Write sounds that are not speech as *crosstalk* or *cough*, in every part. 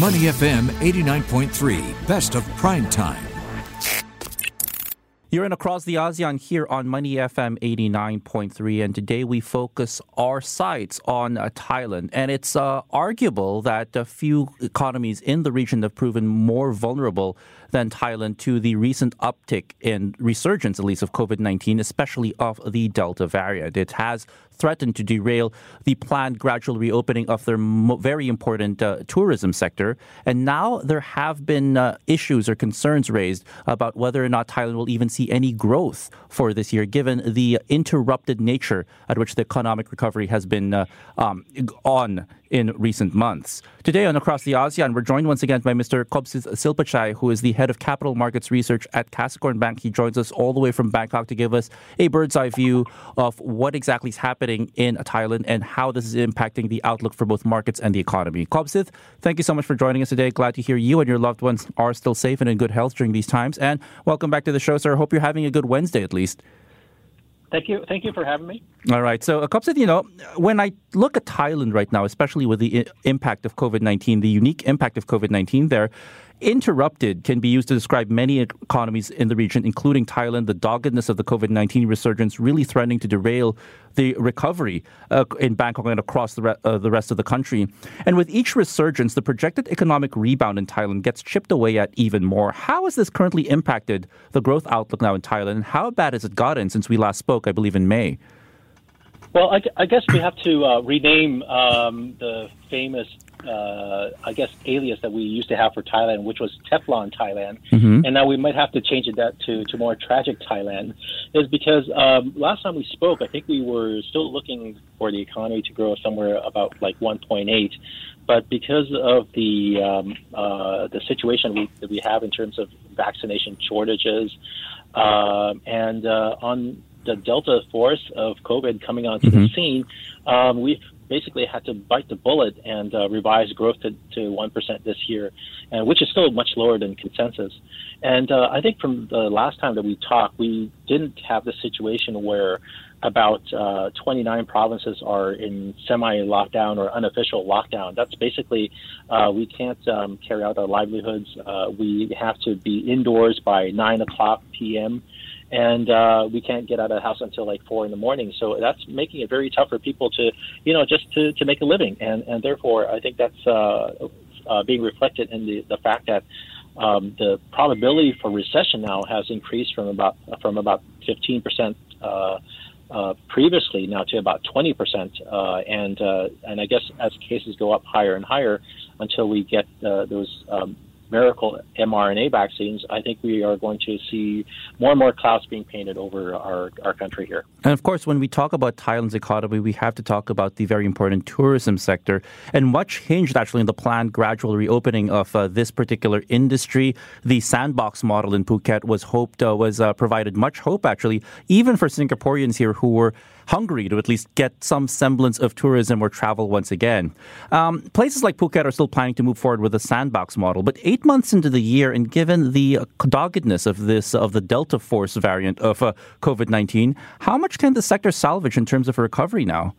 Money FM 89.3, best of prime time. You're in Across the ASEAN here on Money FM 89.3, and today we focus our sights on uh, Thailand. And it's uh, arguable that a few economies in the region have proven more vulnerable than Thailand to the recent uptick in resurgence, at least, of COVID 19, especially of the Delta variant. It has threatened to derail the planned gradual reopening of their mo- very important uh, tourism sector. And now there have been uh, issues or concerns raised about whether or not Thailand will even see any growth for this year, given the interrupted nature at which the economic recovery has been uh, um, on in recent months. Today on Across the ASEAN, we're joined once again by Mr. Kobsit Silpachai, who is the head of capital markets research at Kasikorn Bank. He joins us all the way from Bangkok to give us a bird's eye view of what exactly is happening in Thailand and how this is impacting the outlook for both markets and the economy. Kobsit, thank you so much for joining us today. Glad to hear you and your loved ones are still safe and in good health during these times. And welcome back to the show, sir. Hope you're having a good Wednesday at least. Thank you. Thank you for having me. All right. So, uh, Kobsit, you know, when I look at Thailand right now, especially with the I- impact of COVID 19, the unique impact of COVID 19 there, interrupted can be used to describe many economies in the region, including Thailand. The doggedness of the COVID 19 resurgence really threatening to derail the recovery uh, in Bangkok and across the, re- uh, the rest of the country. And with each resurgence, the projected economic rebound in Thailand gets chipped away at even more. How has this currently impacted the growth outlook now in Thailand? And how bad has it gotten since we last spoke, I believe, in May? Well, I, I guess we have to uh, rename um, the famous, uh, I guess, alias that we used to have for Thailand, which was Teflon Thailand, Mm-hmm. and now we might have to change it that to, to more tragic Thailand. Is because um, last time we spoke, I think we were still looking for the economy to grow somewhere about like 1.8, but because of the um, uh, the situation we, that we have in terms of vaccination shortages, um and uh, on the Delta force of COVID coming onto the scene, um, we've basically had to bite the bullet and uh, revise growth to, to 1% this year, and which is still much lower than consensus. And uh, I think from the last time that we talked, we didn't have the situation where about uh, 29 provinces are in semi-lockdown or unofficial lockdown. That's basically uh, we can't um, carry out our livelihoods. Uh, we have to be indoors by 9 o'clock p.m and uh, we can't get out of the house until like four in the morning. So that's making it very tough for people to, you know, just to, to make a living, and and therefore I think that's uh, uh, being reflected in the the fact that. Um, the probability for recession now has increased from about from about 15 percent uh, uh, previously now to about 20 percent, uh, and uh, and I guess as cases go up higher and higher until we get uh, those um, miracle mRNA vaccines, I think we are going to see more and more clouds being painted over our, our country here. And of course, when we talk about Thailand's economy, we have to talk about the very important tourism sector. And much hinged actually in the planned gradual reopening of uh, this particular industry. The sandbox model in Phuket was hoped, uh, was uh, provided much hope actually, even for Singaporeans here who were hungry to at least get some semblance of tourism or travel once again. Um, places like Phuket are still planning to move forward with a sandbox model, but eight months into the year, and given the uh, doggedness of this of the Delta Force variant of uh, COVID nineteen, how much can the sector salvage in terms of recovery now?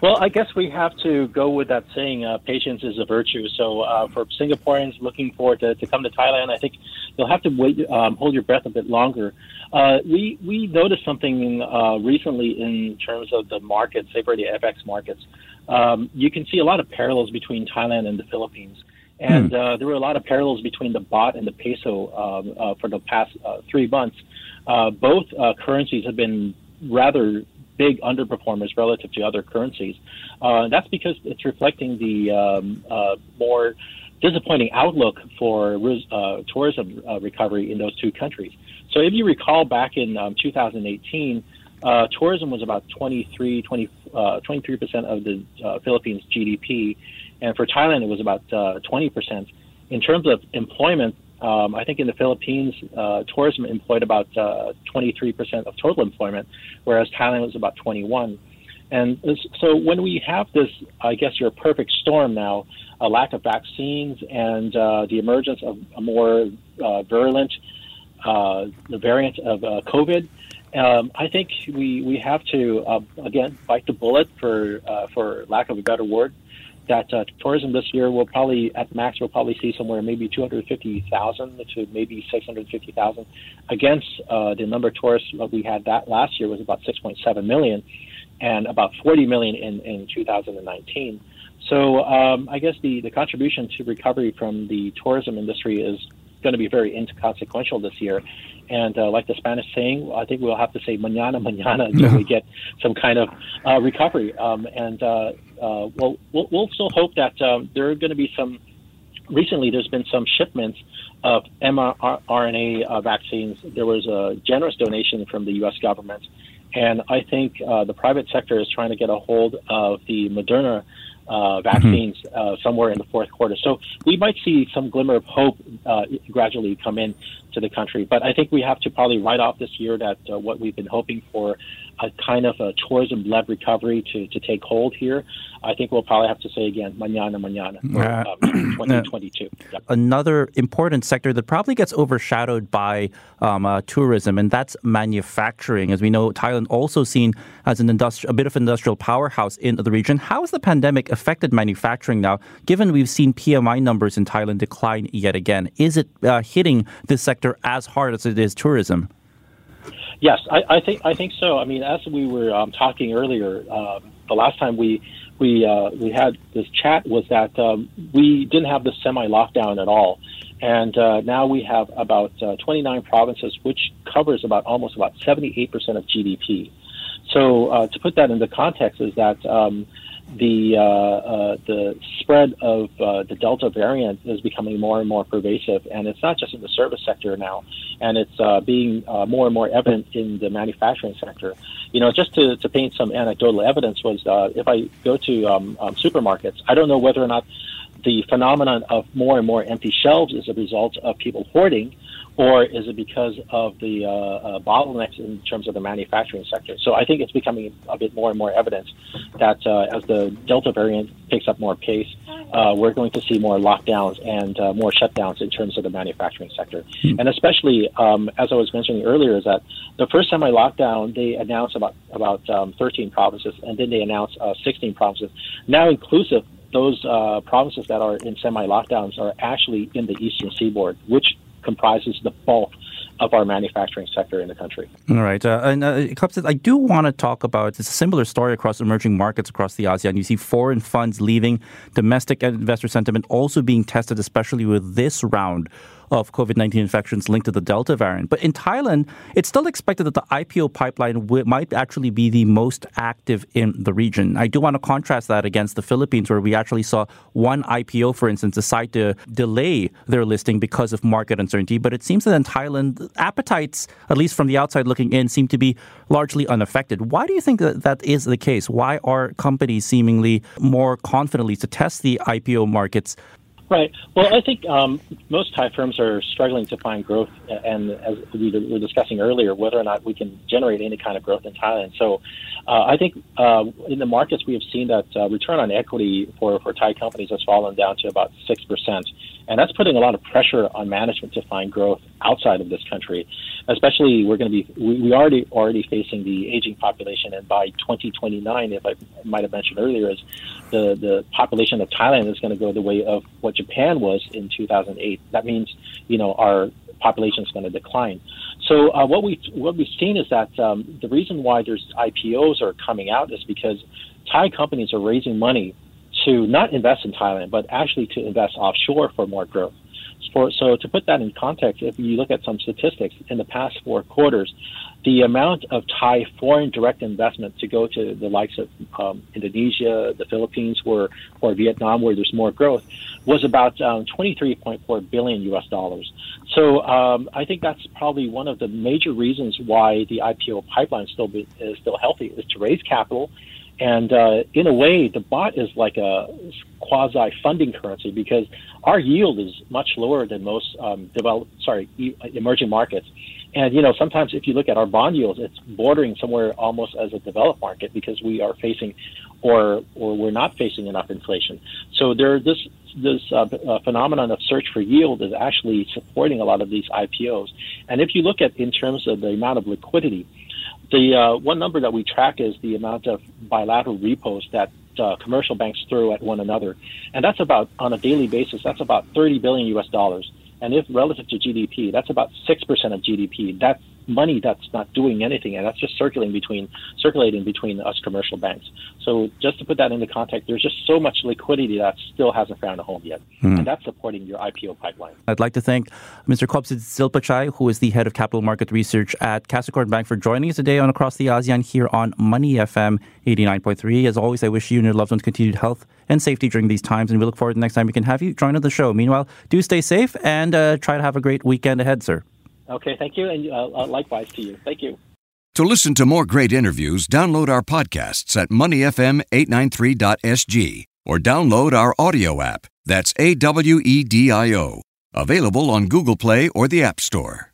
Well, I guess we have to go with that saying, uh, patience is a virtue. So uh, for Singaporeans looking forward to, to come to Thailand, I think you'll have to wait, um, hold your breath a bit longer. Uh, we we noticed something uh, recently in terms of the markets, say for the FX markets. Um, you can see a lot of parallels between Thailand and the Philippines. And uh, there were a lot of parallels between the baht and the peso um, uh, for the past uh, three months. Uh, both uh, currencies have been rather big underperformers relative to other currencies. Uh, that's because it's reflecting the um, uh, more disappointing outlook for uh, tourism uh, recovery in those two countries. So if you recall back in um, 2018, uh, tourism was about 23, 20, uh, 23% of the uh, Philippines GDP, and for Thailand it was about uh, 20%. In terms of employment, um, I think in the Philippines, uh, tourism employed about uh, 23% of total employment, whereas Thailand was about 21. And so when we have this, I guess your perfect storm now, a lack of vaccines and uh, the emergence of a more uh, virulent uh, variant of uh, COVID, um, I think we, we have to uh, again bite the bullet for uh, for lack of a better word, that uh, tourism this year will probably at max we'll probably see somewhere maybe 250,000 to maybe 650,000 against uh, the number of tourists that we had that last year was about 6.7 million and about 40 million in, in 2019. So um, I guess the, the contribution to recovery from the tourism industry is going to be very inconsequential this year. And uh, like the Spanish saying, I think we'll have to say mañana, *laughs* mañana *laughs* until we get some kind of uh, recovery. Um, and uh, uh, we'll, we'll, we'll still hope that um, there are going to be some. Recently, there's been some shipments of mRNA uh, vaccines. There was a generous donation from the U.S. government, and I think uh, the private sector is trying to get a hold of the Moderna uh, vaccines mm-hmm. uh, somewhere in the fourth quarter. So we might see some glimmer of hope uh, gradually come in to the country. But I think we have to probably write off this year that uh, what we've been hoping for a kind of a tourism-led recovery to, to take hold here. I think we'll probably have to say again, mañana, mañana, for, um, 2022. Yeah. *clears throat* Another important sector that probably gets overshadowed by um, uh, tourism, and that's manufacturing. As we know, Thailand also seen as an industri- a bit of an industrial powerhouse in the region. How has the pandemic affected manufacturing now, given we've seen PMI numbers in Thailand decline yet again? Is it uh, hitting this sector as hard as it is tourism? Yes, I, I think I think so. I mean, as we were um, talking earlier, um, the last time we we uh, we had this chat was that um, we didn't have the semi lockdown at all, and uh, now we have about uh, 29 provinces, which covers about almost about 78 percent of GDP. So uh, to put that into context, is that um, the uh, uh, the spread of uh, the Delta variant is becoming more and more pervasive, and it's not just in the service sector now, and it's uh, being uh, more and more evident in the manufacturing sector. You know, just to, to paint some anecdotal evidence was if I go to um, um, supermarkets, I don't know whether or not the phenomenon of more and more empty shelves is a result of people hoarding or is it because of the uh, uh, bottlenecks in terms of the manufacturing sector? So I think it's becoming a bit more and more evident that uh, as the Delta variant picks up more pace, uh, we're going to see more lockdowns and uh, more shutdowns in terms of the manufacturing sector. Mm-hmm. And especially, um, as I was mentioning earlier, is that the first time semi-lockdown they announced about about um, 13 provinces, and then they announced uh, 16 provinces. Now inclusive those uh, provinces that are in semi-lockdowns are actually in the eastern seaboard, which comprises the bulk of our manufacturing sector in the country. All right. Uh, and uh, I do want to talk about it's a similar story across emerging markets across the ASEAN. You see foreign funds leaving, domestic investor sentiment also being tested, especially with this round of COVID 19 infections linked to the Delta variant. But in Thailand, it's still expected that the IPO pipeline w- might actually be the most active in the region. I do want to contrast that against the Philippines, where we actually saw one IPO, for instance, decide to delay their listing because of market uncertainty. But it seems that in Thailand, appetites, at least from the outside looking in, seem to be largely unaffected. Why do you think that that is the case? Why are companies seemingly more confidently to test the IPO markets Right. Well, I think um, most Thai firms are struggling to find growth, and as we were discussing earlier, whether or not we can generate any kind of growth in Thailand. So, uh, I think uh, in the markets we have seen that uh, return on equity for, for Thai companies has fallen down to about six percent, and that's putting a lot of pressure on management to find growth outside of this country. Especially, we're going to be we, we already already facing the aging population, and by 2029, if I might have mentioned earlier, is the the population of Thailand is going to go the way of what Japan was in 2008. That means you know our population is going to decline. So uh, what we what we've seen is that um, the reason why there's IPOs are coming out is because Thai companies are raising money to not invest in Thailand, but actually to invest offshore for more growth. For, so to put that in context, if you look at some statistics in the past four quarters, the amount of Thai foreign direct investment to go to the likes of um, Indonesia, the Philippines, where, or Vietnam, where there's more growth, was about um, 23.4 billion U.S. dollars. So um, I think that's probably one of the major reasons why the IPO pipeline still be, is still healthy is to raise capital and uh, in a way, the baht is like a quasi funding currency because our yield is much lower than most um, developed, sorry, emerging markets. And you know, sometimes if you look at our bond yields, it's bordering somewhere almost as a developed market because we are facing, or or we're not facing enough inflation. So there, this this uh, uh, phenomenon of search for yield is actually supporting a lot of these IPOs. And if you look at in terms of the amount of liquidity, the uh, one number that we track is the amount of bilateral repos that uh, commercial banks throw at one another, and that's about on a daily basis. That's about 30 billion U.S. dollars. And if relative to GDP, that's about six percent of GDP. That's money that's not doing anything, and that's just circulating between circulating between us commercial banks. So just to put that into context, there's just so much liquidity that still hasn't found a home yet, hmm. and that's supporting your IPO pipeline. I'd like to thank Mr. Kobsit Silpachai, who is the head of capital market research at Kasikorn Bank, for joining us today on Across the ASEAN here on Money FM 89.3. As always, I wish you and your loved ones continued health and safety during these times, and we look forward to the next time we can have you join on the show. Meanwhile, do stay safe and uh, try to have a great weekend ahead, sir. Okay, thank you, and uh, uh, likewise to you. Thank you. To listen to more great interviews, download our podcasts at moneyfm893.sg or download our audio app. That's A W E D I O. Available on Google Play or the App Store.